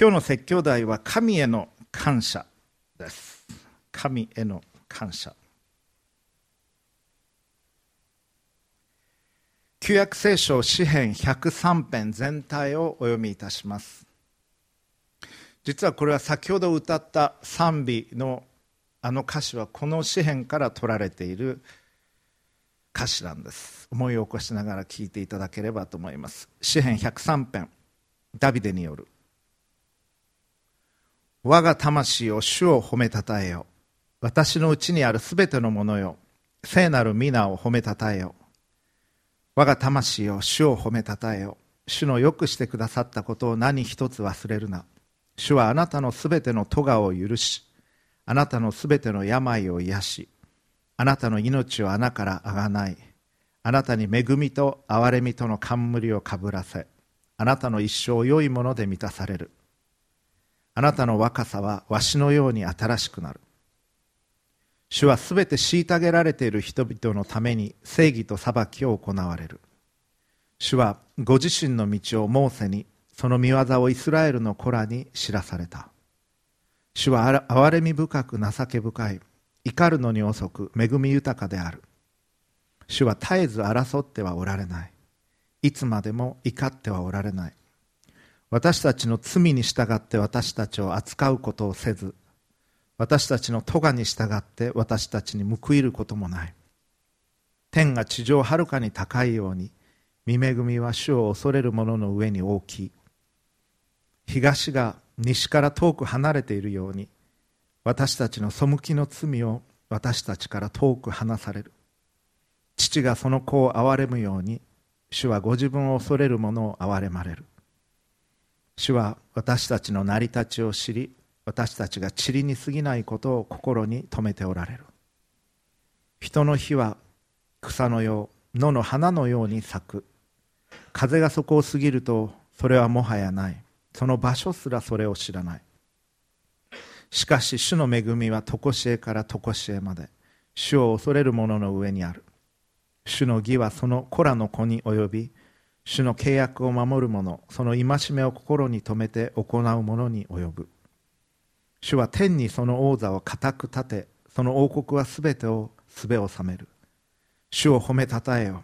今日の説教題は神への感謝です。神への感謝。旧約聖書詩編103編全体をお読みいたします。実はこれは先ほど歌った賛美のあの歌詞はこの詩編から取られている歌詞なんです。思い起こしながら聞いていただければと思います。詩編103編ダビデによる。我が魂を主を褒めたたえよ。私のうちにあるすべてのものよ。聖なる皆を褒めたたえよ。我が魂を主を褒めたたえよ。主のよくしてくださったことを何一つ忘れるな。主はあなたのすべての咎を許しあなたのすべての病を癒しあなたの命を穴からあがない。あなたに恵みと憐れみとの冠をかぶらせあなたの一生を良いもので満たされる。あなたの若さはわしのように新しくなる。主はすべて虐げられている人々のために正義と裁きを行われる。主はご自身の道をモーセにその見業をイスラエルの子らに知らされた。主は憐れみ深く情け深い怒るのに遅く恵み豊かである。主は絶えず争ってはおられない。いつまでも怒ってはおられない。私たちの罪に従って私たちを扱うことをせず私たちの咎に従って私たちに報いることもない。天が地上はるかに高いように見恵みは主を恐れる者の上に大きい東が西から遠く離れているように私たちの背きの罪を私たちから遠く離される。父がその子を憐れむように主はご自分を恐れる者を憐れまれる。主は私たちの成り立ちを知り私たちが塵に過ぎないことを心に留めておられる。人の火は草のよう野の花のように咲く。風がそこを過ぎるとそれはもはやない。その場所すらそれを知らない。しかし主の恵みは常しえから常しえまで主を恐れる者の上にある。主の義はその子らの子に及び主の契約を守る者その戒めを心に留めて行う者に及ぶ。主は天にその王座を固く立てその王国はすべてをすべを治める。主を褒めたたえよ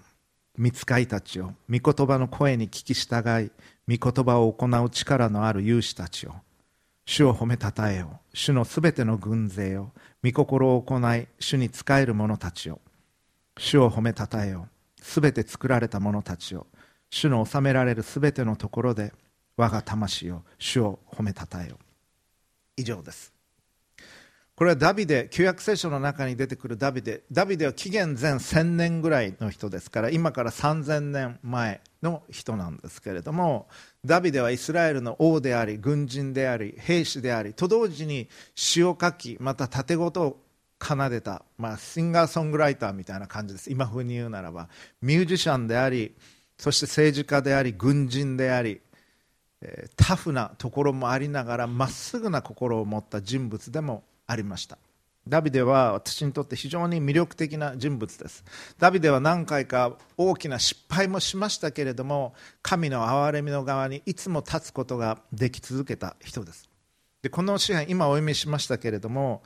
見つかいたちよ御言葉の声に聞き従い御言葉を行う力のある勇士たちよ。主を褒めたたえよ主のすべての軍勢よ御心を行い主に仕える者たちよ。主を褒めたたえよすべて作られた者たちよ。主の治められるすべてのところで我が魂を主を褒めたたえよ。以上です。これはダビデ旧約聖書の中に出てくるダビデ。ダビデは紀元前1000年ぐらいの人ですから今から3000年前の人なんですけれどもダビデはイスラエルの王であり軍人であり兵士でありと同時に詩を書きまた盾事を奏でた、まあ、シンガーソングライターみたいな感じです。今風に言うならばミュージシャンでありそして政治家であり軍人でありタフなところもありながらまっすぐな心を持った人物でもありました。ダビデは私にとって非常に魅力的な人物です。ダビデは何回か大きな失敗もしましたけれども神の憐れみの側にいつも立つことができ続けた人です。でこの詩篇今お読みしましたけれども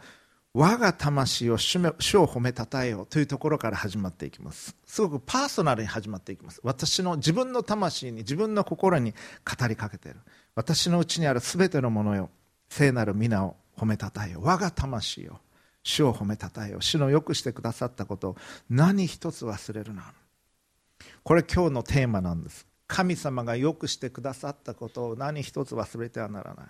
我が魂を主を褒めたたえよというところから始まっていきます。すごくパーソナルに始まっていきます。私の自分の魂に自分の心に語りかけている。私のうちにある全てのものよ聖なる皆を褒めたたえよ我が魂を主を褒めたたえよ主のよくしてくださったことを何一つ忘れるな。これ今日のテーマなんです。神様がよくしてくださったことを何一つ忘れてはならない。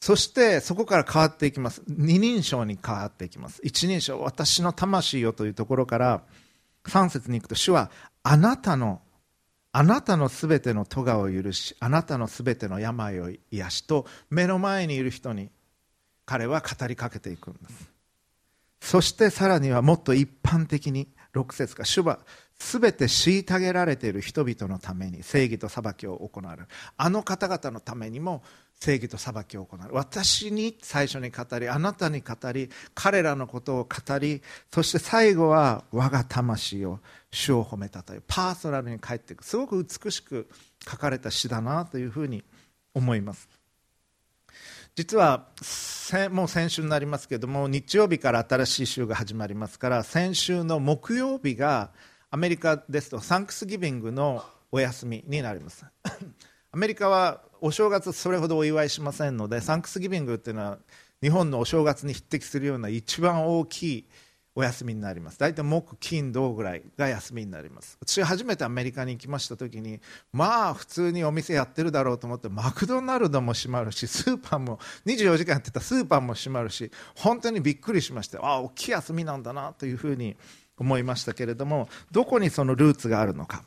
そしてそこから変わっていきます。二人称に変わっていきます。一人称私の魂よというところから3節に行くと主はあなたのあなたのすべての咎を許しあなたのすべての病を癒しと目の前にいる人に彼は語りかけていくんです。そしてさらにはもっと一般的に6節か主は全て虐げられている人々のために正義と裁きを行う。あの方々のためにも正義と裁きを行う。私に最初に語りあなたに語り彼らのことを語りそして最後は我が魂を主を褒めたというパーソナルに帰っていくすごく美しく書かれた詩だなというふうに思います。実はもう先週になりますけれども日曜日から新しい週が始まりますから先週の木曜日がアメリカですとサンクスギビングのお休みになります。アメリカはお正月それほどお祝いしませんのでサンクスギビングっていうのは日本のお正月に匹敵するような一番大きいお休みになります。大体木金土ぐらいが休みになります。私初めてアメリカに行きました時にまあ普通にお店やってるだろうと思ってマクドナルドも閉まるしスーパーも24時間やってたスーパーも閉まるし本当にびっくりしましたああ大きい休みなんだなというふうに思いましたけれどもどこにそのルーツがあるのか。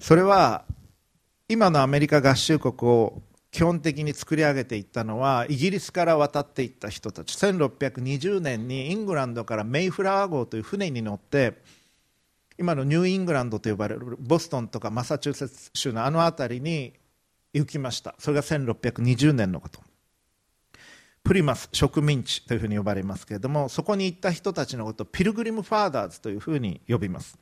それは今のアメリカ合衆国を基本的に作り上げていったのはイギリスから渡っていった人たち。1620年にイングランドからメイフラワー号という船に乗って今のニューイングランドと呼ばれるボストンとかマサチューセッツ州のあの辺りに行きました。それが1620年のこと。プリマス植民地というふうに呼ばれますけれどもそこに行った人たちのことをピルグリム・ファーダーズというふうに呼びます。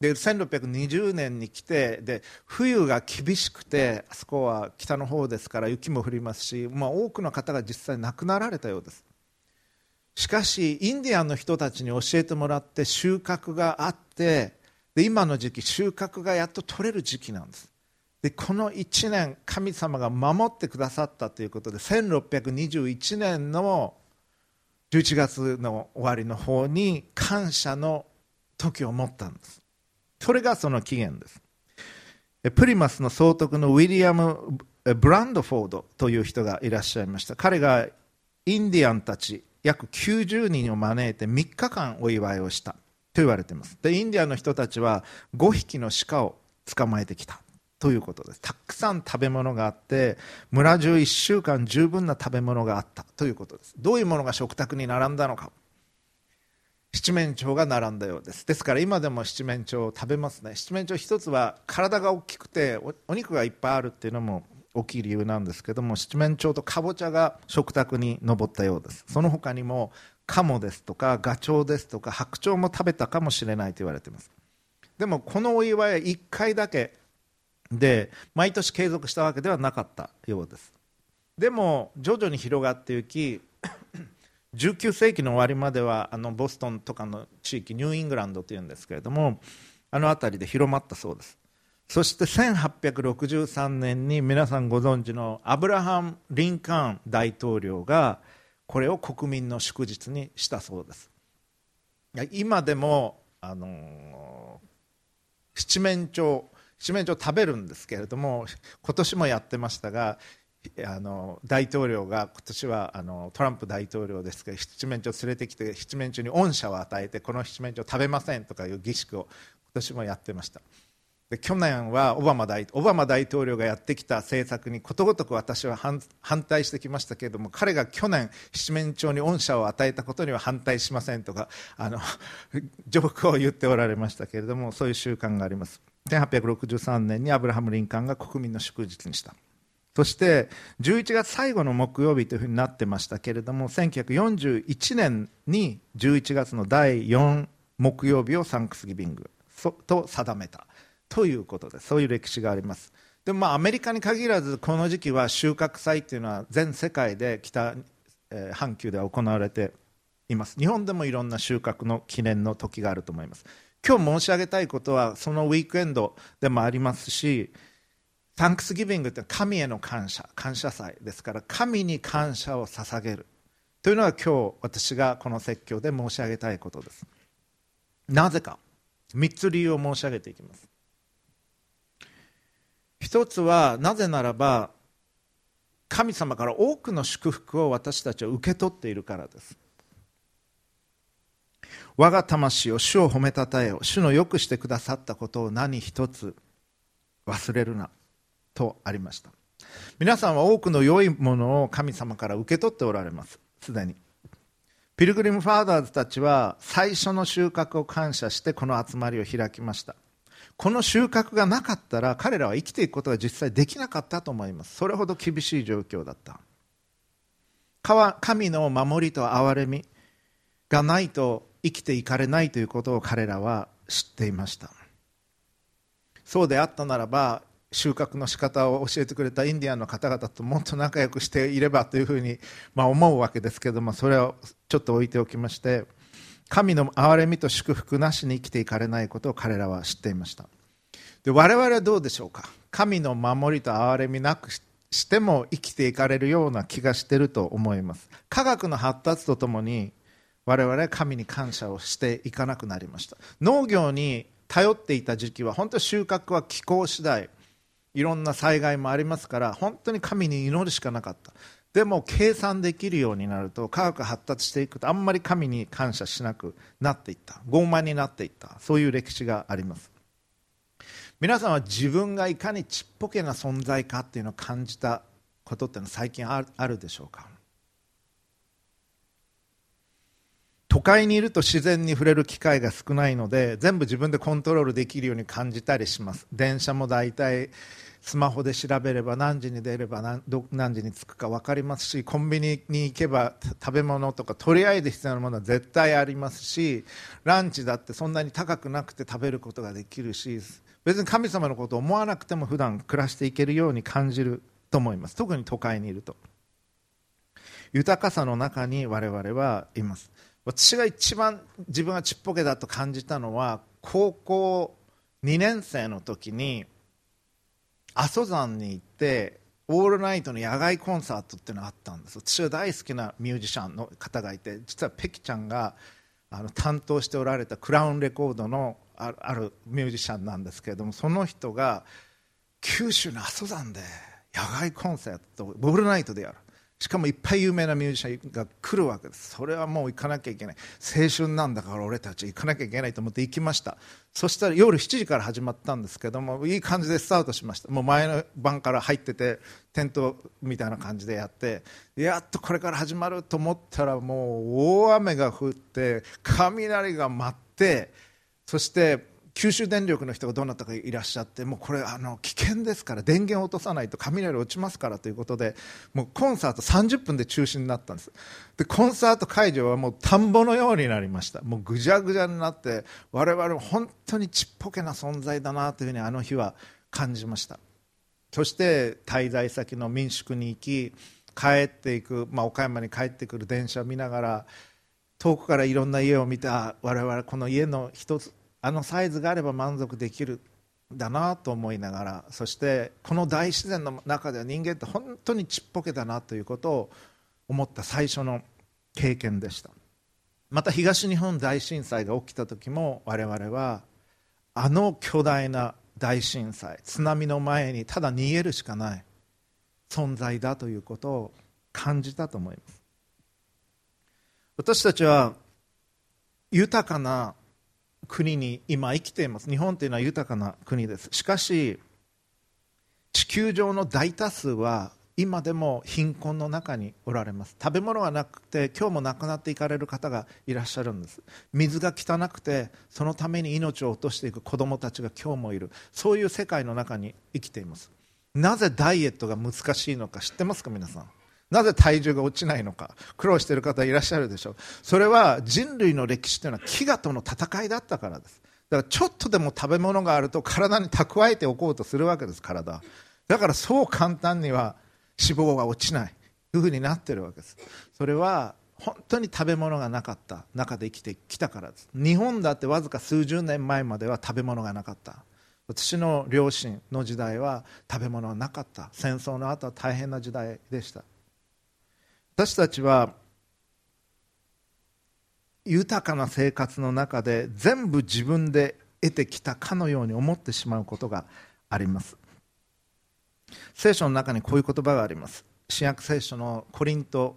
で1620年に来てで冬が厳しくてあそこは北の方ですから雪も降りますし、まあ、多くの方が実際亡くなられたようです。しかしインディアンの人たちに教えてもらって収穫があってで今の時期収穫がやっと取れる時期なんです。でこの1年神様が守ってくださったということで1621年の11月の終わりの方に感謝の時を持ったんです。それがその起源です。プリマスの総督のウィリアム・ブランドフォードという人がいらっしゃいました。彼がインディアンたち約90人を招いて3日間お祝いをした。と言われています。でインディアンの人たちは5匹の鹿を捕まえてきた。ということです。たくさん食べ物があって村中1週間十分な食べ物があった。ということです。どういうものが食卓に並んだのか。七面鳥が並んだようです。ですから今でも七面鳥を食べますね。七面鳥一つは体が大きくてお肉がいっぱいあるっていうのも大きい理由なんですけども七面鳥とかぼちゃが食卓に上ったようです。その他にもカモですとかガチョウですとか白鳥も食べたかもしれないと言われています。でもこのお祝いは1回だけで毎年継続したわけではなかったようです。でも徐々に広がっていき19世紀の終わりまではあのボストンとかの地域ニューイングランドというんですけれどもあの辺りで広まったそうです。そして1863年に皆さんご存知のアブラハム・リンカーン大統領がこれを国民の祝日にしたそうです。今でもあの七面鳥七面鳥食べるんですけれども今年もやってましたがあの大統領が今年はあのトランプ大統領ですけど七面鳥連れてきて七面鳥に恩赦を与えてこの七面鳥食べませんとかいう儀式を今年もやってました。で去年はオバマ大オバマ大統領がやってきた政策にことごとく私は反対してきましたけれども彼が去年七面鳥に恩赦を与えたことには反対しませんとかあのジョークを言っておられましたけれどもそういう習慣があります。1863年にアブラハム・リンカンが国民の祝日にした。そして11月最後の木曜日というふうになってましたけれども1941年に11月の第4木曜日をサンクスギビングと定めた。ということでそういう歴史があります。でもまあアメリカに限らずこの時期は収穫祭というのは全世界で北、半球では行われています。日本でもいろんな収穫の記念の時があると思います。今日申し上げたいことはそのウィークエンドでもありますしサンクスギビングって神への感謝感謝祭ですから神に感謝を捧げる。というのが今日私がこの説教で申し上げたいことです。なぜか3つ理由を申し上げていきます。一つはなぜならば神様から多くの祝福を私たちは受け取っているからです。我が魂を主を褒めたたえよ主のよくしてくださったことを何一つ忘れるな。とありました。皆さんは多くの良いものを神様から受け取っておられます。すでに。ピルグリム・ファーダーズたちは最初の収穫を感謝してこの集まりを開きました。この収穫がなかったら彼らは生きていくことが実際できなかったと思います。それほど厳しい状況だった。神の守りと憐れみがないと生きていかれないということを彼らは知っていました。そうであったならば収穫の仕方を教えてくれたインディアンの方々ともっと仲良くしていればというふうに、まあ、思うわけですけどもそれをちょっと置いておきまして神の憐れみと祝福なしに生きていかれないことを彼らは知っていました。で我々はどうでしょうか？神の守りと憐れみなくしても生きていかれるような気がしていると思います。科学の発達とともに我々は神に感謝をしていかなくなりました。農業に頼っていた時期は本当収穫は気候次第。いろんな災害もありますから本当に神に祈るしかなかった。でも計算できるようになると科学発達していくとあんまり神に感謝しなくなっていった。傲慢になっていった。そういう歴史があります。皆さんは自分がいかにちっぽけな存在かっていうのを感じたことってのは最近あるでしょうか？都会にいると自然に触れる機会が少ないので全部自分でコントロールできるように感じたりします。電車も大体スマホで調べれば何時に出れば何何時に着くか分かりますしコンビニに行けば食べ物とかとりあえず必要なものは絶対ありますしランチだってそんなに高くなくて食べることができるし別に神様のことを思わなくても普段暮らしていけるように感じると思います。特に都会にいると。豊かさの中に我々はいます。私が一番自分がちっぽけだと感じたのは高校2年生の時に阿蘇山に行ってオールナイトの野外コンサートっていうのがあったんです。私が大好きなミュージシャンの方がいて実はペキちゃんがあの担当しておられたクラウンレコードのあるミュージシャンなんですけれどもその人が九州の阿蘇山で野外コンサートオールナイトでやる。しかもいっぱい有名なミュージシャンが来るわけです。それはもう行かなきゃいけない。青春なんだから俺たち行かなきゃいけないと思って行きました。そしたら夜7時から始まったんですけどもいい感じでスタートしました。もう前の晩から入っててテントみたいな感じでやってやっとこれから始まると思ったらもう大雨が降って雷が舞ってそして九州電力の人がどなたかいらっしゃってもうこれあの危険ですから電源を落とさないと雷落ちますからということでもうコンサート30分で中止になったんです。でコンサート会場はもう田んぼのようになりました。もうぐじゃぐじゃになって我々も本当にちっぽけな存在だなというふうにあの日は感じました。そして滞在先の民宿に行き帰っていく、まあ、岡山に帰ってくる電車を見ながら遠くからいろんな家を見た我々この家の一つあのサイズがあれば満足できるだなと思いながらそしてこの大自然の中では人間って本当にちっぽけだなということを思った最初の経験でした。また東日本大震災が起きた時も我々はあの巨大な大震災津波の前にただ逃げるしかない存在だということを感じたと思います。私たちは豊かな国に今生きています。日本というのは豊かな国です。しかし地球上の大多数は今でも貧困の中におられます。食べ物がなくて今日も亡くなっていかれる方がいらっしゃるんです。水が汚くてそのために命を落としていく子どもたちが今日もいる。そういう世界の中に生きています。なぜダイエットが難しいのか知ってますか皆さん？なぜ体重が落ちないのか苦労している方いらっしゃるでしょう。それは人類の歴史というのは飢餓との戦いだったからです。だからちょっとでも食べ物があると体に蓄えておこうとするわけです体だからそう簡単には脂肪が落ちないというふうになっているわけです。それは本当に食べ物がなかった中で生きてきたからです。日本だってわずか数十年前までは食べ物がなかった。私の両親の時代は食べ物はなかった。戦争の後は大変な時代でした。私たちは豊かな生活の中で全部自分で得てきたかのように思ってしまうことがあります。聖書の中にこういう言葉があります。新約聖書のコリント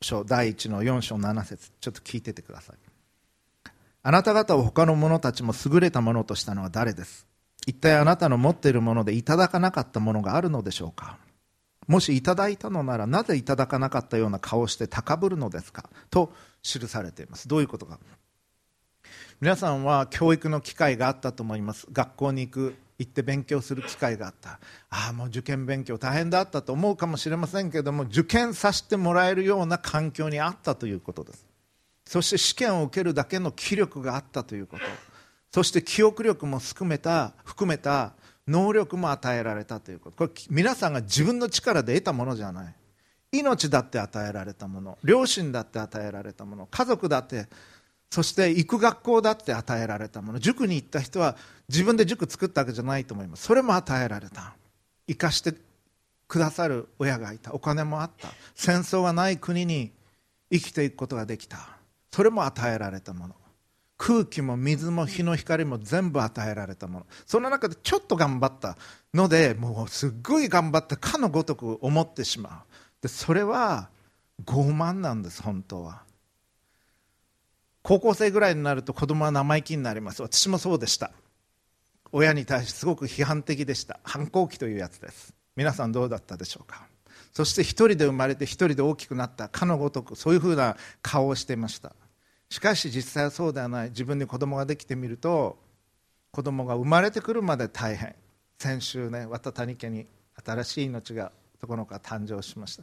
書第1の4章7節。ちょっと聞いててください。あなた方を他の者たちも優れたものとしたのは誰です。一体あなたの持っているものでいただかなかったものがあるのでしょうか。もしいただいたのならなぜいただかなかったような顔をして高ぶるのですか？と記されています。どういうことか。皆さんは教育の機会があったと思います。学校に行く行って勉強する機会があった。ああもう受験勉強大変だったと思うかもしれませんけれども受験させてもらえるような環境にあったということです。そして試験を受けるだけの気力があったということ。そして記憶力も含めた含めた能力も与えられたということ。これ皆さんが自分の力で得たものじゃない。命だって与えられたもの。両親だって与えられたもの。家族だってそして行く学校だって与えられたもの。塾に行った人は自分で塾作ったわけじゃないと思います。それも与えられた。生かしてくださる親がいた。お金もあった。戦争がない国に生きていくことができた。それも与えられたもの。空気も水も日の光も全部与えられたもの。その中でちょっと頑張ったのでもうすっごい頑張ったかのごとく思ってしまう。でそれは傲慢なんです本当は。高校生ぐらいになると子供は生意気になります。私もそうでした。親に対してすごく批判的でした。反抗期というやつです。皆さんどうだったでしょうか？そして一人で生まれて一人で大きくなったかのごとくそういうふうな顔をしていました。しかし実際はそうではない。自分に子供ができてみると子供が生まれてくるまで大変。先週ね綿谷家に新しい命が男の子が誕生しました。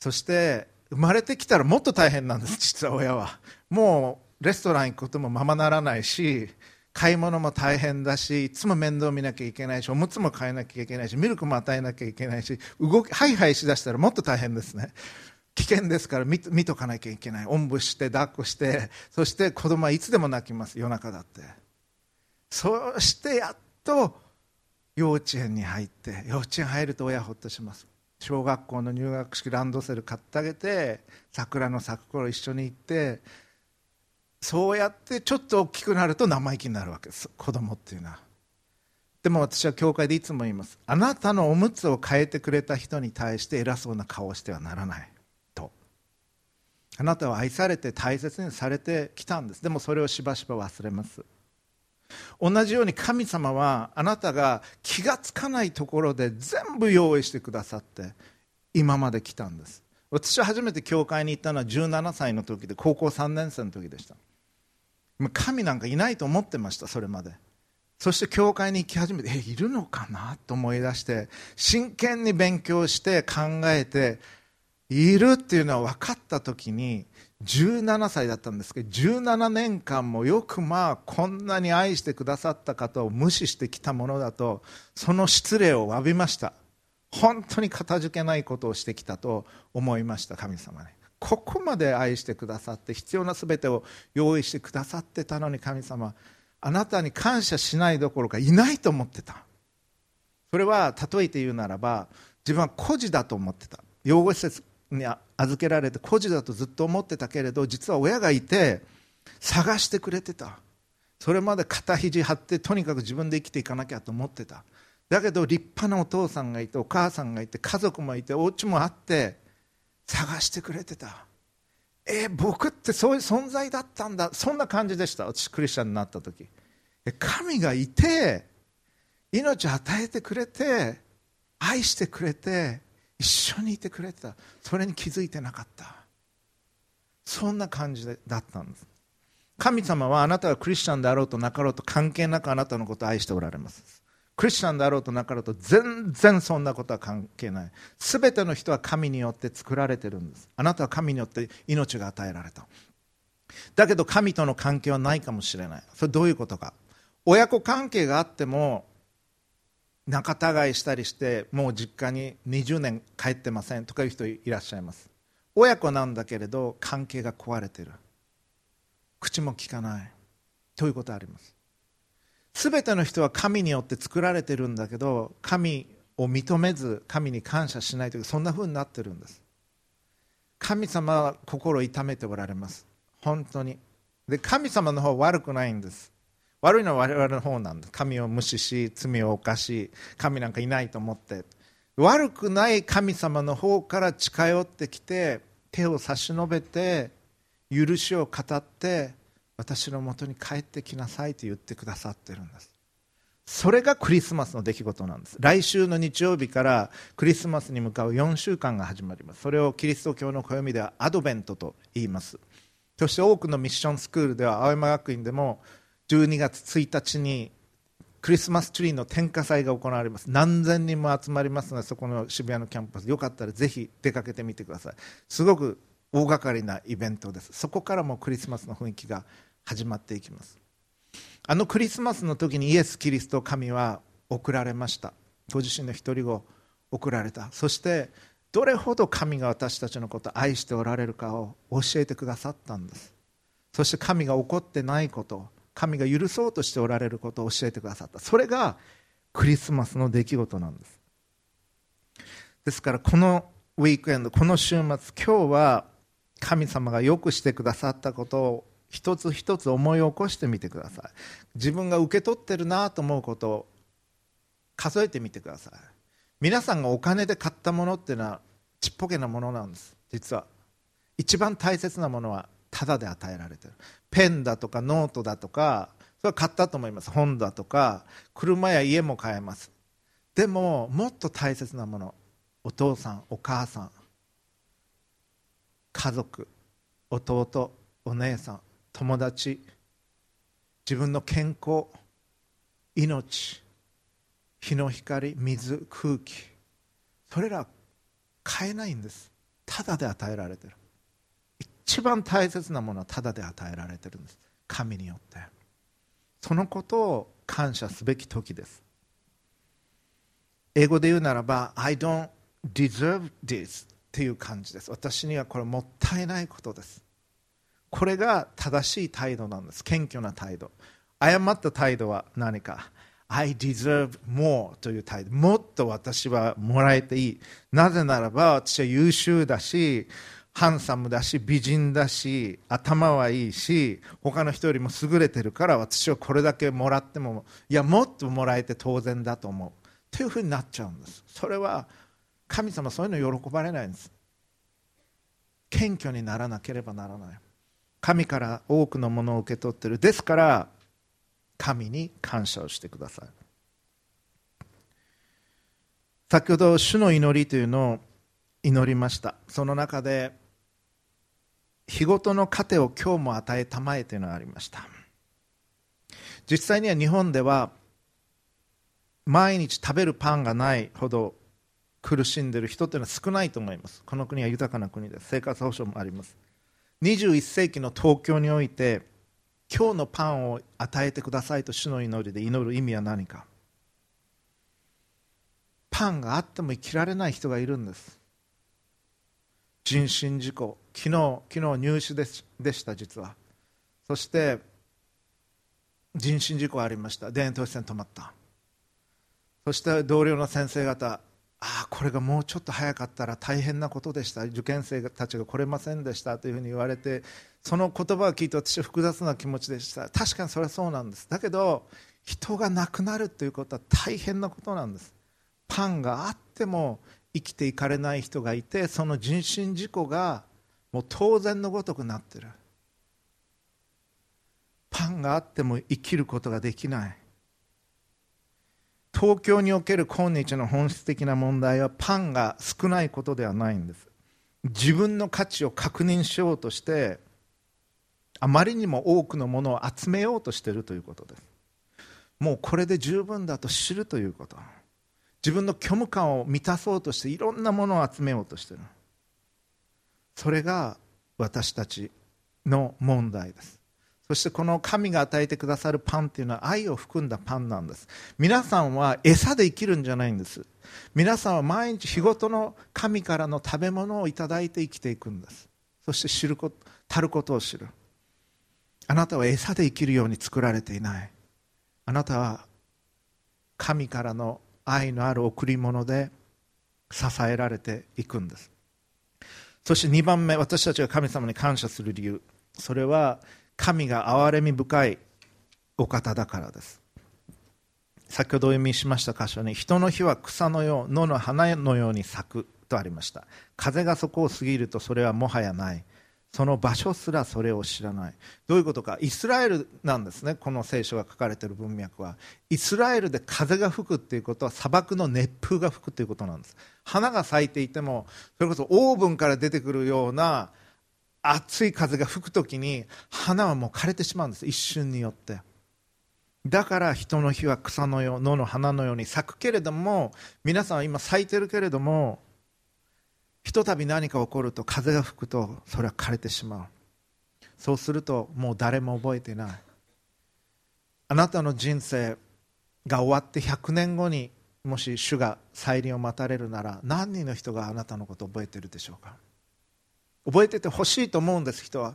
そして生まれてきたらもっと大変なんです 実は親は。もうレストラン行くこともままならないし買い物も大変だしいつも面倒見なきゃいけないしおむつも変えなきゃいけないしミルクも与えなきゃいけないし動きハイハイしだしたらもっと大変ですね危険ですから見見とかなきゃいけない。おんぶして抱っこしてそして子供はいつでも泣きます。夜中だって。そしてやっと幼稚園に入って幼稚園入ると親ほっとします。小学校の入学式ランドセル買ってあげて桜の咲く頃一緒に行ってそうやってちょっと大きくなると生意気になるわけです。子供っていうのは。でも私は教会でいつも言います。あなたのおむつを変えてくれた人に対して偉そうな顔をしてはならないあなたは愛されて大切にされてきたんです。でもそれをしばしば忘れます。同じように神様はあなたが気がつかないところで全部用意してくださって今まで来たんです。私は初めて教会に行ったのは17歳の時で高校3年生の時でした。神なんかいないと思ってましたそれまで。そして教会に行き始めてえいるのかな？と思い出して真剣に勉強して考えているっていうのは分かった時に17歳だったんですけど17年間もよくまあこんなに愛してくださった方を無視してきたものだとその失礼を詫びました。本当にかたじけないことをしてきたと思いました神様にここまで愛してくださって必要な全てを用意してくださってたのに神様あなたに感謝しないどころかいないと思ってた。それは例えて言うならば自分は孤児だと思ってた。養護施設に預けられて孤児だとずっと思ってたけれど実は親がいて探してくれてた。それまで肩肘張ってとにかく自分で生きていかなきゃと思ってた。だけど立派なお父さんがいてお母さんがいて家族もいてお家もあって探してくれてた。え僕ってそういう存在だったんだ。そんな感じでした。私クリスチャンになった時。神がいて命与えてくれて愛してくれて一緒にいてくれてた。それに気づいてなかった。そんな感じだったんです。神様はあなたがクリスチャンであろうとなかろうと関係なくあなたのことを愛しておられます。クリスチャンであろうとなかろうと全然そんなことは関係ない。全ての人は神によって作られてるんです。あなたは神によって命が与えられた。だけど神との関係はないかもしれない。それどういうことか。親子関係があっても仲違いしたりしてもう実家に20年帰ってませんとかいう人いらっしゃいます。親子なんだけれど関係が壊れてる。口も聞かない。ということあります。全ての人は神によって作られてるんだけど神を認めず神に感謝しないというそんな風になってるんです。神様は心を痛めておられます。本当に。で神様の方は悪くないんです。悪いのは我々の方なんです神を無視し罪を犯し神なんかいないと思って。悪くない神様の方から近寄ってきて手を差し伸べて許しを語って私のもとに帰ってきなさいと言ってくださってるんです。それがクリスマスの出来事なんです。来週の日曜日からクリスマスに向かう4週間が始まります。それをキリスト教の暦ではアドベントと言います。そして多くのミッションスクールでは青山学院でも12月1日にクリスマスツリーの点火祭が行われます。何千人も集まりますのでそこの渋谷のキャンパス。よかったらぜひ出かけてみてください。すごく大掛かりなイベントです。そこからもクリスマスの雰囲気が始まっていきます。あのクリスマスの時にイエス・キリスト神は送られました。ご自身の一人を送られた。そしてどれほど神が私たちのことを愛しておられるかを教えてくださったんです。そして神が怒ってないこと神が許そうとしておられることを教えてくださった。それがクリスマスの出来事なんです。ですからこのウィークエンドこの週末今日は神様がよくしてくださったことを一つ一つ思い起こしてみてください。自分が受け取ってるなと思うことを数えてみてください。皆さんがお金で買ったものっていうのはちっぽけなものなんです実は。一番大切なものはタダで与えられてる。ペンだとかノートだとかそれは買ったと思います。本だとか車や家も買えます。でももっと大切なものお父さんお母さん家族弟お姉さん友達自分の健康命日の光水空気それら買えないんです。ただで与えられてる。一番大切なものはただで与えられてるんです。神によって。そのことを感謝すべき時です。英語で言うならば I don't deserve this っていう感じです。私にはこれもったいないことです。これが正しい態度なんです。謙虚な態度。誤った態度は何か。I deserve more という態度。もっと私はもらえていい。なぜならば私は優秀だしハンサムだし美人だし頭はいいし他の人よりも優れてるから私はこれだけもらってもいやもっともらえて当然だと思う。というふうになっちゃうんです。それは神様そういうの喜ばれないんです。謙虚にならなければならない。神から多くのものを受け取ってる。ですから神に感謝をしてください。先ほど主の祈りというのを祈りました。その中で日ごとの糧を今日も与えたまえというのがありました。実際には日本では毎日食べるパンがないほど苦しんでいる人というのは少ないと思います。この国は豊かな国です生活保障もあります。21世紀の東京において今日のパンを与えてくださいと主の祈りで祈る意味は何か。パンがあっても生きられない人がいるんです。人身事故。昨日昨日入試でした実は。そして人身事故ありました。田園都市線止まった。そして同僚の先生方ああこれがもうちょっと早かったら大変なことでした。受験生たちが来れませんでしたというふうに言われてその言葉を聞いて私は複雑な気持ちでした。確かにそれはそうなんです。だけど人が亡くなるということは大変なことなんです。パンがあっても生きていかれない人がいてその人身事故がもう当然のごとくなってる。パンがあっても生きることができない。東京における今日の本質的な問題はパンが少ないことではないんです。自分の価値を確認しようとしてあまりにも多くのものを集めようとしているということです。もうこれで十分だと知るということ。自分の虚無感を満たそうとしていろんなものを集めようとしてる。それが私たちの問題です。そしてこの神が与えてくださるパンっていうのは愛を含んだパンなんです。皆さんは餌で生きるんじゃないんです。皆さんは毎日日ごとの神からの食べ物をいただいて生きていくんです。そして知ることたることを知る。あなたは餌で生きるように作られていない。あなたは神からの愛のある贈り物で支えられていくんです。そして2番目私たちが神様に感謝する理由。それは神が憐れみ深いお方だからです。先ほどお読みしました箇所に人の日は草のよう野の花のように咲くとありました。風がそこを過ぎるとそれはもはやない。その場所すらそれを知らない。どういうことか。イスラエルなんですね。この聖書が書かれている文脈は。イスラエルで風が吹くっていうことは砂漠の熱風が吹くということなんです。花が咲いていてもそれこそオーブンから出てくるような熱い風が吹く時に花はもう枯れてしまうんです。一瞬によって。だから人の日は草のよう野の花のように咲くけれども皆さんは今咲いてるけれどもひとたび何か起こると風が吹くとそれは枯れてしまう。そうするともう誰も覚えてない。あなたの人生が終わって100年後にもし主が再臨を待たれるなら何人の人があなたのことを覚えてるでしょうか？覚えててほしいと思うんです人は。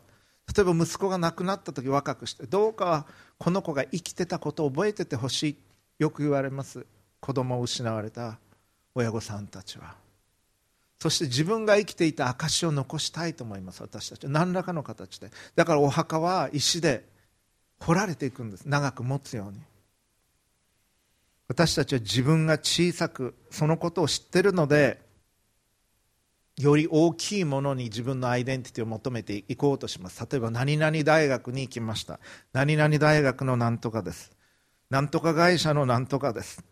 例えば息子が亡くなった時若くしてどうかこの子が生きてたことを覚えててほしい。よく言われます。子供を失われた親御さんたちは。そして自分が生きていた証を残したいと思います私たち。何らかの形で。だからお墓は石で掘られていくんです。長く持つように。私たちは自分が小さくそのことを知ってるのでより大きいものに自分のアイデンティティを求めていこうとします。例えば何々大学に行きました。何々大学の何とかです。何とか会社の何とかです。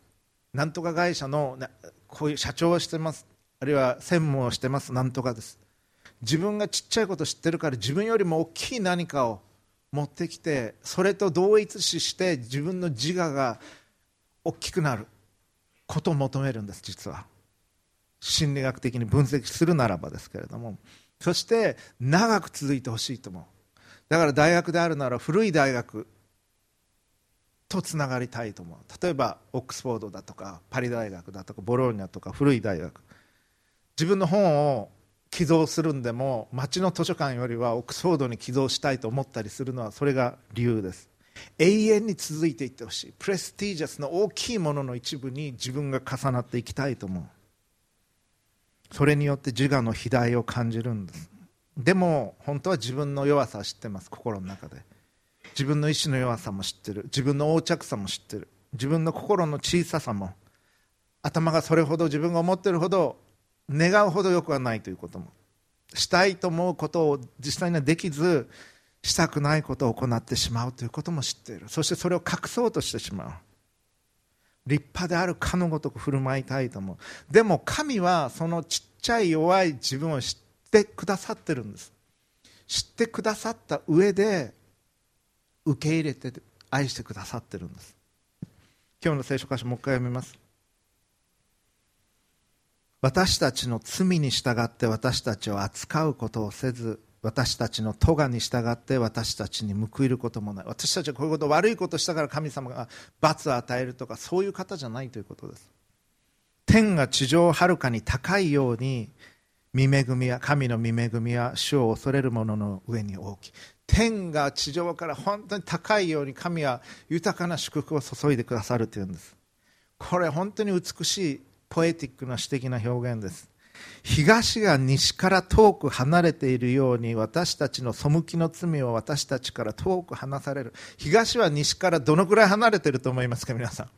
何とか会社のこういう社長をしてます。あるいは専務をしてます。何とかです。自分がちっちゃいことを知ってるから自分よりも大きい何かを持ってきてそれと同一視して自分の自我が大きくなる。ことを求めるんです実は。心理学的に分析するならばですけれども。そして長く続いてほしいと思う。だから大学であるなら古い大学とつながりたいと思う。例えばオックスフォードだとかパリ大学だとかボローニャとか古い大学。自分の本を寄贈するんでも町の図書館よりはオックスフォードに寄贈したいと思ったりするのはそれが理由です。永遠に続いていってほしいプレスティージャスの大きいものの一部に自分が重なっていきたいと思う。それによって自我の肥大を感じるんです。でも本当は自分の弱さを知ってます。心の中で。自分の意志の弱さも知ってる。自分の横着さも知ってる。自分の心の小ささも。頭がそれほど自分が思ってるほど願うほどよくはないということも。したいと思うことを実際にはできずしたくないことを行ってしまうということも知っている。そしてそれを隠そうとしてしまう。立派であるかのごとく振る舞いたいと思う。でも神はそのちっちゃい弱い自分を知ってくださってるんです。知ってくださった上で受け入れて愛してくださってるんです。今日の聖書箇所もう一回読みます。私たちの罪に従って私たちを扱うことをせず私たちの咎に従って私たちに報いることもない。私たちはこういうこと悪いことしたから神様が罰を与えるとかそういう方じゃないということです。天が地上をはるかに高いように見恵みは神の見恵みは主を恐れる者の上に大きい天が地上から本当に高いように神は豊かな祝福を注いでくださるというんです。これ本当に美しいポエティックな詩的な表現です。東が西から遠く離れているように私たちの背きの罪を私たちから遠く離される。東は西からどのくらい離れていると思いますか皆さん。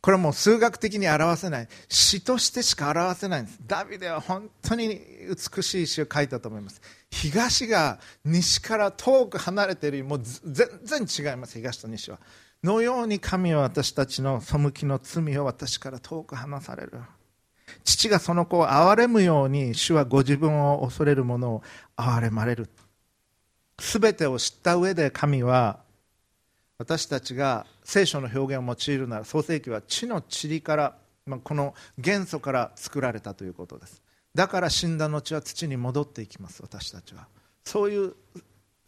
これはもう数学的に表せない。詩としてしか表せないんです。ダビデは本当に美しい詩を書いたと思います。東が西から遠く離れているもう全然違います東と西は。のように神は私たちの背きの罪を私から遠く離される。父がその子を憐れむように主はご自分を恐れる者を憐れまれる。全てを知った上で神は私たちが聖書の表現を用いるなら創世記は地の塵から、まあ、この元素から作られたということです。だから死んだ後は土に戻っていきます私たちは。そういう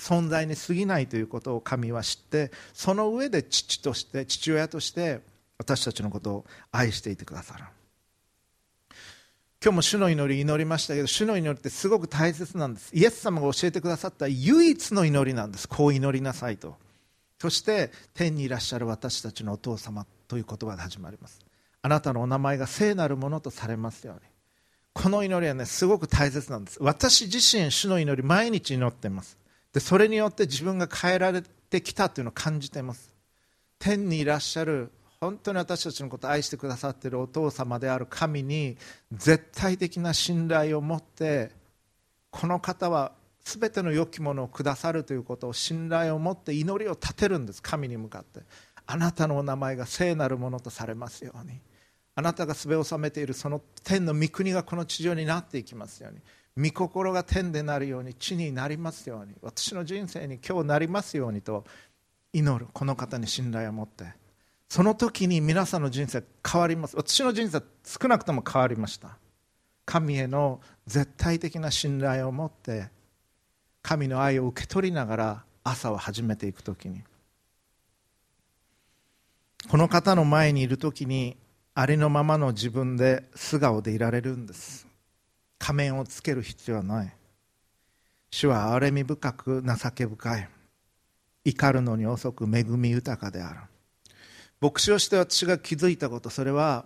存在に過ぎないということを神は知ってその上で父として父親として私たちのことを愛していてくださる。今日も主の祈り祈りましたけど主の祈りってすごく大切なんです。イエス様が教えてくださった唯一の祈りなんです。こう祈りなさいと。そして天にいらっしゃる私たちのお父様という言葉で始まります。あなたのお名前が聖なるものとされますように。この祈りはねすごく大切なんです。私自身主の祈り毎日祈っています。でそれによって自分が変えられてきたというのを感じています。天にいらっしゃる本当に私たちのことを愛してくださっているお父様である神に絶対的な信頼を持ってこの方は全ての良きものをくださるということを信頼を持って祈りを立てるんです。神に向かって。あなたのお名前が聖なるものとされますように。あなたがすべを収めているその天の御国がこの地上になっていきますように。御心が天でなるように地になりますように私の人生に今日なりますようにと祈るこの方に信頼を持ってその時に皆さんの人生変わります私の人生少なくとも変わりました。神への絶対的な信頼を持って神の愛を受け取りながら朝を始めていく時に。この方の前にいる時にありのままの自分で素顔でいられるんです。仮面をつける必要はない。主は憐れみ深く情け深い。怒るのに遅く恵み豊かである。牧師をして私が気づいたことそれは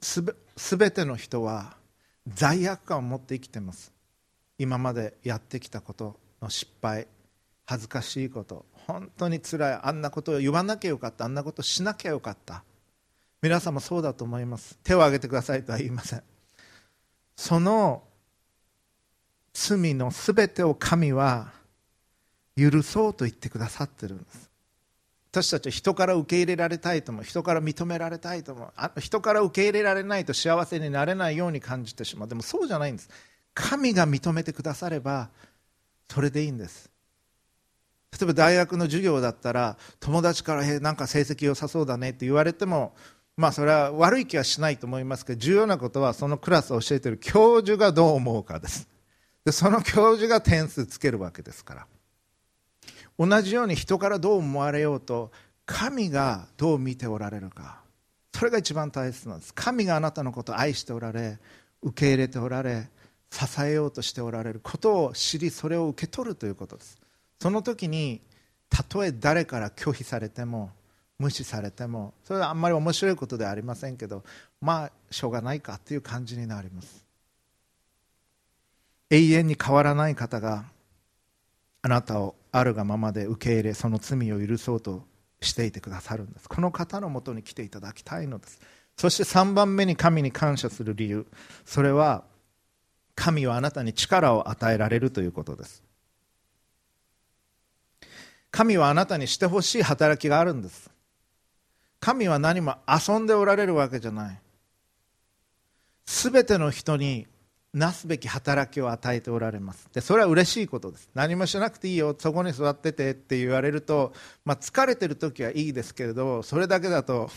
すべ全ての人は罪悪感を持って生きてます。今までやってきたことの失敗恥ずかしいこと本当につらいあんなことを言わなきゃよかったあんなことしなきゃよかった。皆さんもそうだと思います。手を挙げてくださいとは言いません。その罪のすべてを神は許そうと言ってくださってるんです。私たちは人から受け入れられたいとも人から認められたいとも人から受け入れられないと幸せになれないように感じてしまう。でもそうじゃないんです。神が認めてくださればそれでいいんです。例えば大学の授業だったら友達から「へなんか成績良さそうだね」って言われてもまあそれは悪い気はしないと思いますけど重要なことはそのクラスを教えている教授がどう思うかです。でその教授が点数つけるわけですから。同じように人からどう思われようと神がどう見ておられるか。それが一番大切なんです。神があなたのことを愛しておられ受け入れておられ支えようとしておられることを知りそれを受け取るということです。その時にたとえ誰から拒否されても無視されてもそれはあんまり面白いことではありませんけどまあしょうがないかという感じになります。永遠に変わらない方があなたをあるがままで受け入れその罪を許そうとしていてくださるんです。この方のもとに来ていただきたいのです。そして3番目に神に感謝する理由。それは神はあなたに力を与えられるということです。神はあなたにしてほしい働きがあるんです。神は何も遊んでおられるわけじゃない。すべての人になすべき働きを与えておられます。でそれは嬉しいことです。何もしなくていいよ。そこに座っててって言われると、まあ、疲れてる時はいいですけれどそれだけだと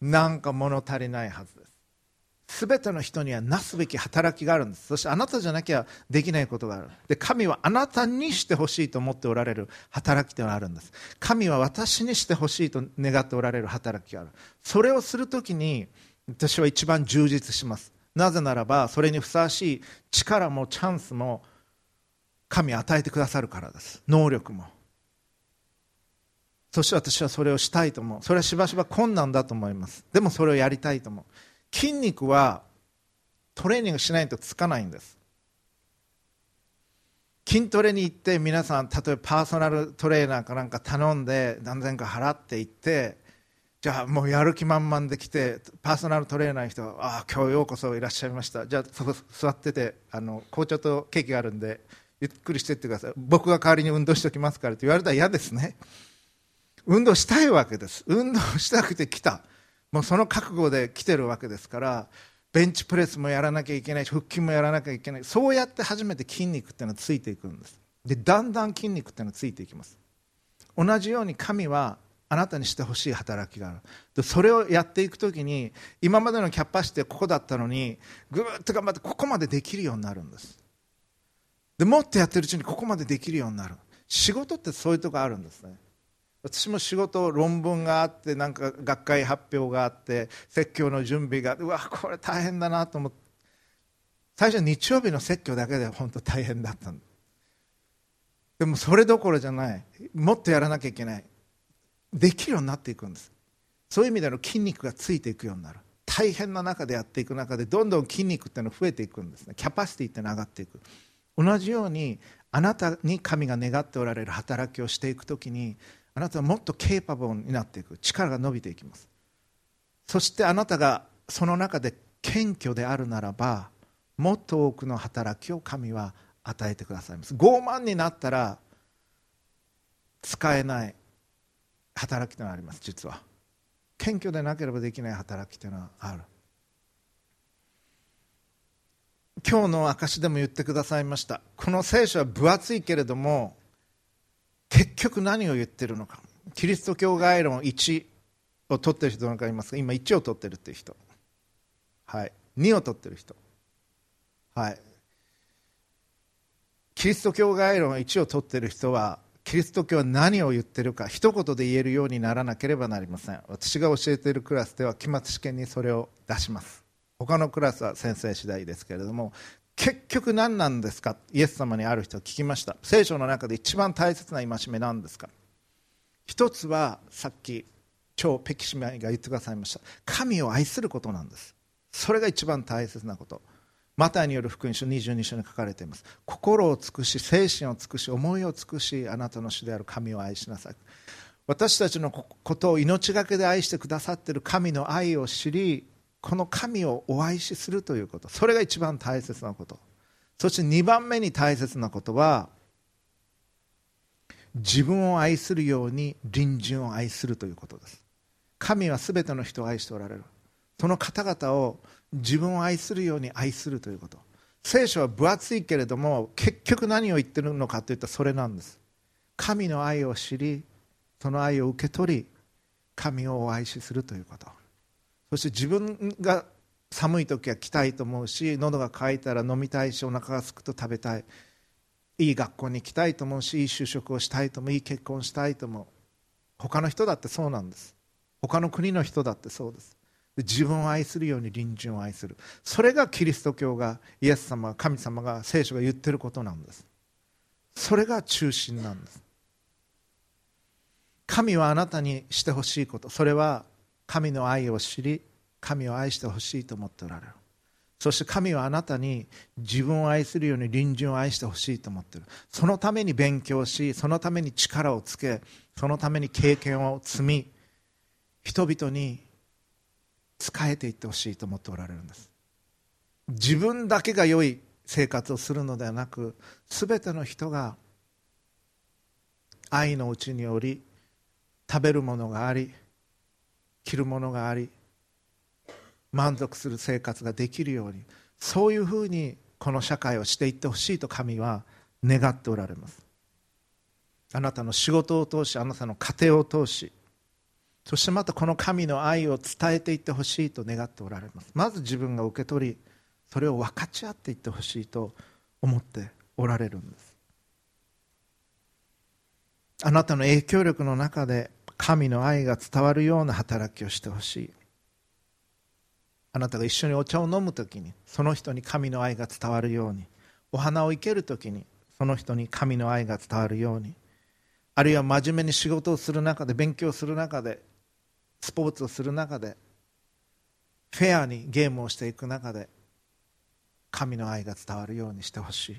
なんか物足りないはずです。すべての人にはなすべき働きがあるんです。そしてあなたじゃなきゃできないことがある。で神はあなたにしてほしいと思っておられる働きというのがあるんです。神は私にしてほしいと願っておられる働きがある。それをするときに私は一番充実します。なぜならばそれにふさわしい力もチャンスも神与えてくださるからです。能力も。そして私はそれをしたいと思う。それはしばしば困難だと思います。でもそれをやりたいと思う。筋肉はトレーニングしないとつかないんです。筋トレに行って皆さん例えばパーソナルトレーナーかなんか頼んで何千か払って行ってじゃあもうやる気満々で来てパーソナルトレーナーの人が「ああ今日ようこそいらっしゃいました。じゃあそこ座っててあの紅茶とケーキがあるんでゆっくりしてってください。僕が代わりに運動しておきますから」って言われたら嫌ですね。運動したいわけです。運動したくて来た。もうその覚悟で来てるわけですからベンチプレスもやらなきゃいけないし腹筋もやらなきゃいけない。そうやって初めて筋肉っていうのはついていくんです。でだんだん筋肉っていうのはついていきます。同じように神はあなたにしてほしい働きがある。でそれをやっていくときに今までのキャパシティはここだったのにぐーっと頑張ってここまでできるようになるんです。でもっとやってるうちにここまでできるようになる。仕事ってそういうとこあるんですね。私も仕事論文があってなんか学会発表があって説教の準備がうわこれ大変だなと思って。最初日曜日の説教だけで本当大変だったでもそれどころじゃない。もっとやらなきゃいけない。できるようになっていくんです。そういう意味での筋肉がついていくようになる。大変な中でやっていく中でどんどん筋肉っていうのは増えていくんですね。キャパシティっていうのは上がっていく。同じようにあなたに神が願っておられる働きをしていくときにあなたはもっとケーパブルになっていく。力が伸びていきます。そしてあなたがその中で謙虚であるならばもっと多くの働きを神は与えてくださいます。傲慢になったら使えない働きというのがあります実は。謙虚でなければできない働きというのはある。今日の証でも言ってくださいました。この聖書は分厚いけれども結局何を言ってるのか。キリスト教概論1を取ってる人なんかいますか？今1を取ってるっていう人。はい。2を取ってる人。はい。キリスト教概論1を取ってる人はキリスト教は何を言ってるか一言で言えるようにならなければなりません。私が教えているクラスでは期末試験にそれを出します。他のクラスは先生次第ですけれども結局何なんですか？イエス様にある人は聞きました。聖書の中で一番大切な戒めなんですか？一つはさっき超ペキシメが言ってくださいました。神を愛することなんです。それが一番大切なこと。マタイによる福音書22章に書かれています。心を尽くし精神を尽くし思いを尽くしあなたの主である神を愛しなさい。私たちのことを命がけで愛してくださっている神の愛を知りこの神をお愛しするということ。それが一番大切なこと。そして2番目に大切なことは自分を愛するように隣人を愛するということです。神は全ての人を愛しておられる。その方々を自分を愛するように愛するということ。聖書は分厚いけれども結局何を言ってるのかといったらそれなんです。神の愛を知りその愛を受け取り神をお愛しするということ。そして自分が寒い時は来たいと思うし喉が渇いたら飲みたいしお腹がすくと食べたい。いい学校に行きたいと思うしいい就職をしたいと思ういい結婚したいと思う。他の人だってそうなんです。他の国の人だってそうです。自分を愛するように隣人を愛する。それがキリスト教がイエス様神様が聖書が言ってることなんです。それが中心なんです。神はあなたにしてほしいこと。それは神の愛を知り神を愛してほしいと思っておられる。そして神はあなたに自分を愛するように隣人を愛してほしいと思っている。そのために勉強しそのために力をつけそのために経験を積み人々に仕えていってほしいと思っておられるんです。自分だけが良い生活をするのではなく全ての人が愛のうちにより食べるものがあり着るものがあり満足する生活ができるようにそういうふうにこの社会をしていってほしいと神は願っておられます。あなたの仕事を通しあなたの家庭を通しそしてまたこの神の愛を伝えていってほしいと願っておられます。まず自分が受け取りそれを分かち合っていってほしいと思っておられるんです。あなたの影響力の中で神の愛が伝わるような働きをしてほしい。あなたが一緒にお茶を飲む時にその人に神の愛が伝わるように。お花を生ける時にその人に神の愛が伝わるように。あるいは真面目に仕事をする中で勉強する中でスポーツをする中でフェアにゲームをしていく中で神の愛が伝わるようにしてほしい。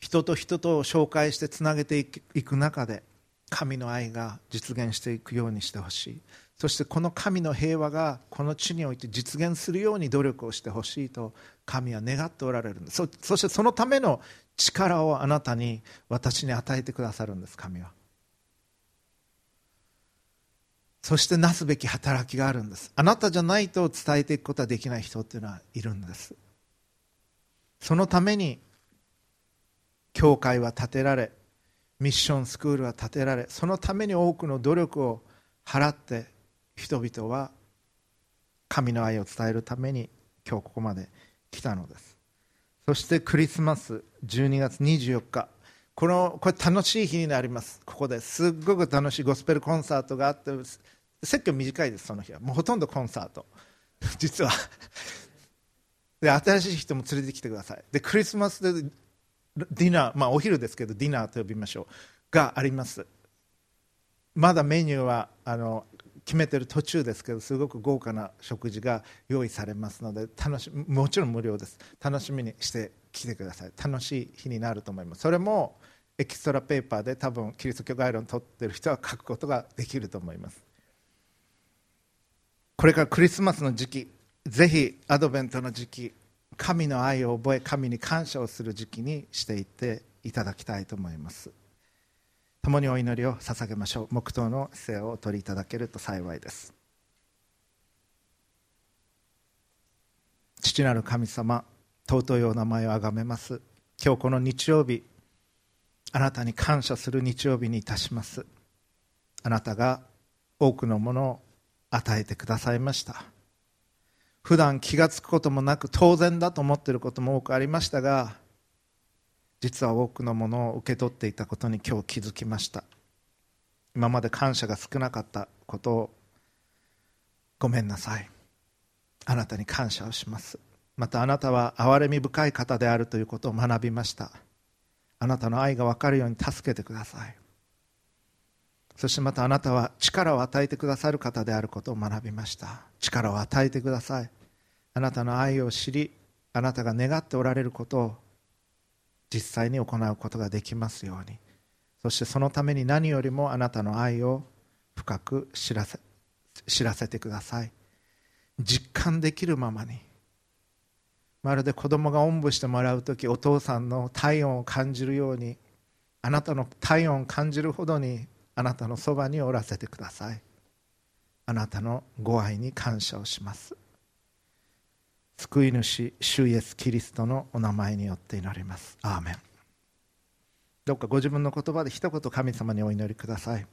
人と人とを紹介してつなげていく中で神の愛が実現していくようにしてほしい。そしてこの神の平和がこの地において実現するように努力をしてほしいと神は願っておられるんです。そそしてそのための力をあなたに私に与えてくださるんです神は。そしてなすべき働きがあるんです。あなたじゃないと伝えていくことはできない人っていうのはいるんです。そのために教会は建てられミッションスクールは建てられそのために多くの努力を払って人々は神の愛を伝えるために今日ここまで来たのです。そしてクリスマス12月24日。このこれ楽しい日になります。ここですっごく楽しいゴスペルコンサートがあって説教短いですその日は。もうほとんどコンサート。実は。で新しい人も連れてきてください。でクリスマスでディナー、まあ、お昼ですけどディナーと呼びましょうがあります。まだメニューはあの決めてる途中ですけどすごく豪華な食事が用意されますので楽しもちろん無料です。楽しみにして来てください。楽しい日になると思います。それもエキストラペーパーで多分キリスト教概論を取ってる人は書くことができると思います。これからクリスマスの時期ぜひアドベントの時期神の愛を覚え神に感謝をする時期にしていっていただきたいと思います。共にお祈りを捧げましょう。黙祷の姿勢をお取りいただけると幸いです。父なる神様尊いお名前をあがめます。今日この日曜日あなたに感謝する日曜日にいたします。あなたが多くのものを与えてくださいました。普段気が付くこともなく当然だと思っていることも多くありましたが実は多くのものを受け取っていたことに今日気づきました。今まで感謝が少なかったことをごめんなさい。あなたに感謝をします。またあなたは憐れみ深い方であるということを学びました。あなたの愛が分かるように助けてください。そしてまたあなたは力を与えてくださる方であることを学びました。力を与えてください。あなたの愛を知りあなたが願っておられることを実際に行うことができますように。そしてそのために何よりもあなたの愛を深く知らせ知らせてください。実感できるままに。まるで子供がおんぶしてもらう時お父さんの体温を感じるようにあなたの体温を感じるほどにあなたのそばにおらせてください。あなたのご愛に感謝をします。救い主主イエス・キリストのお名前によって祈ります。アーメン。どうかご自分の言葉で一言神様にお祈りください。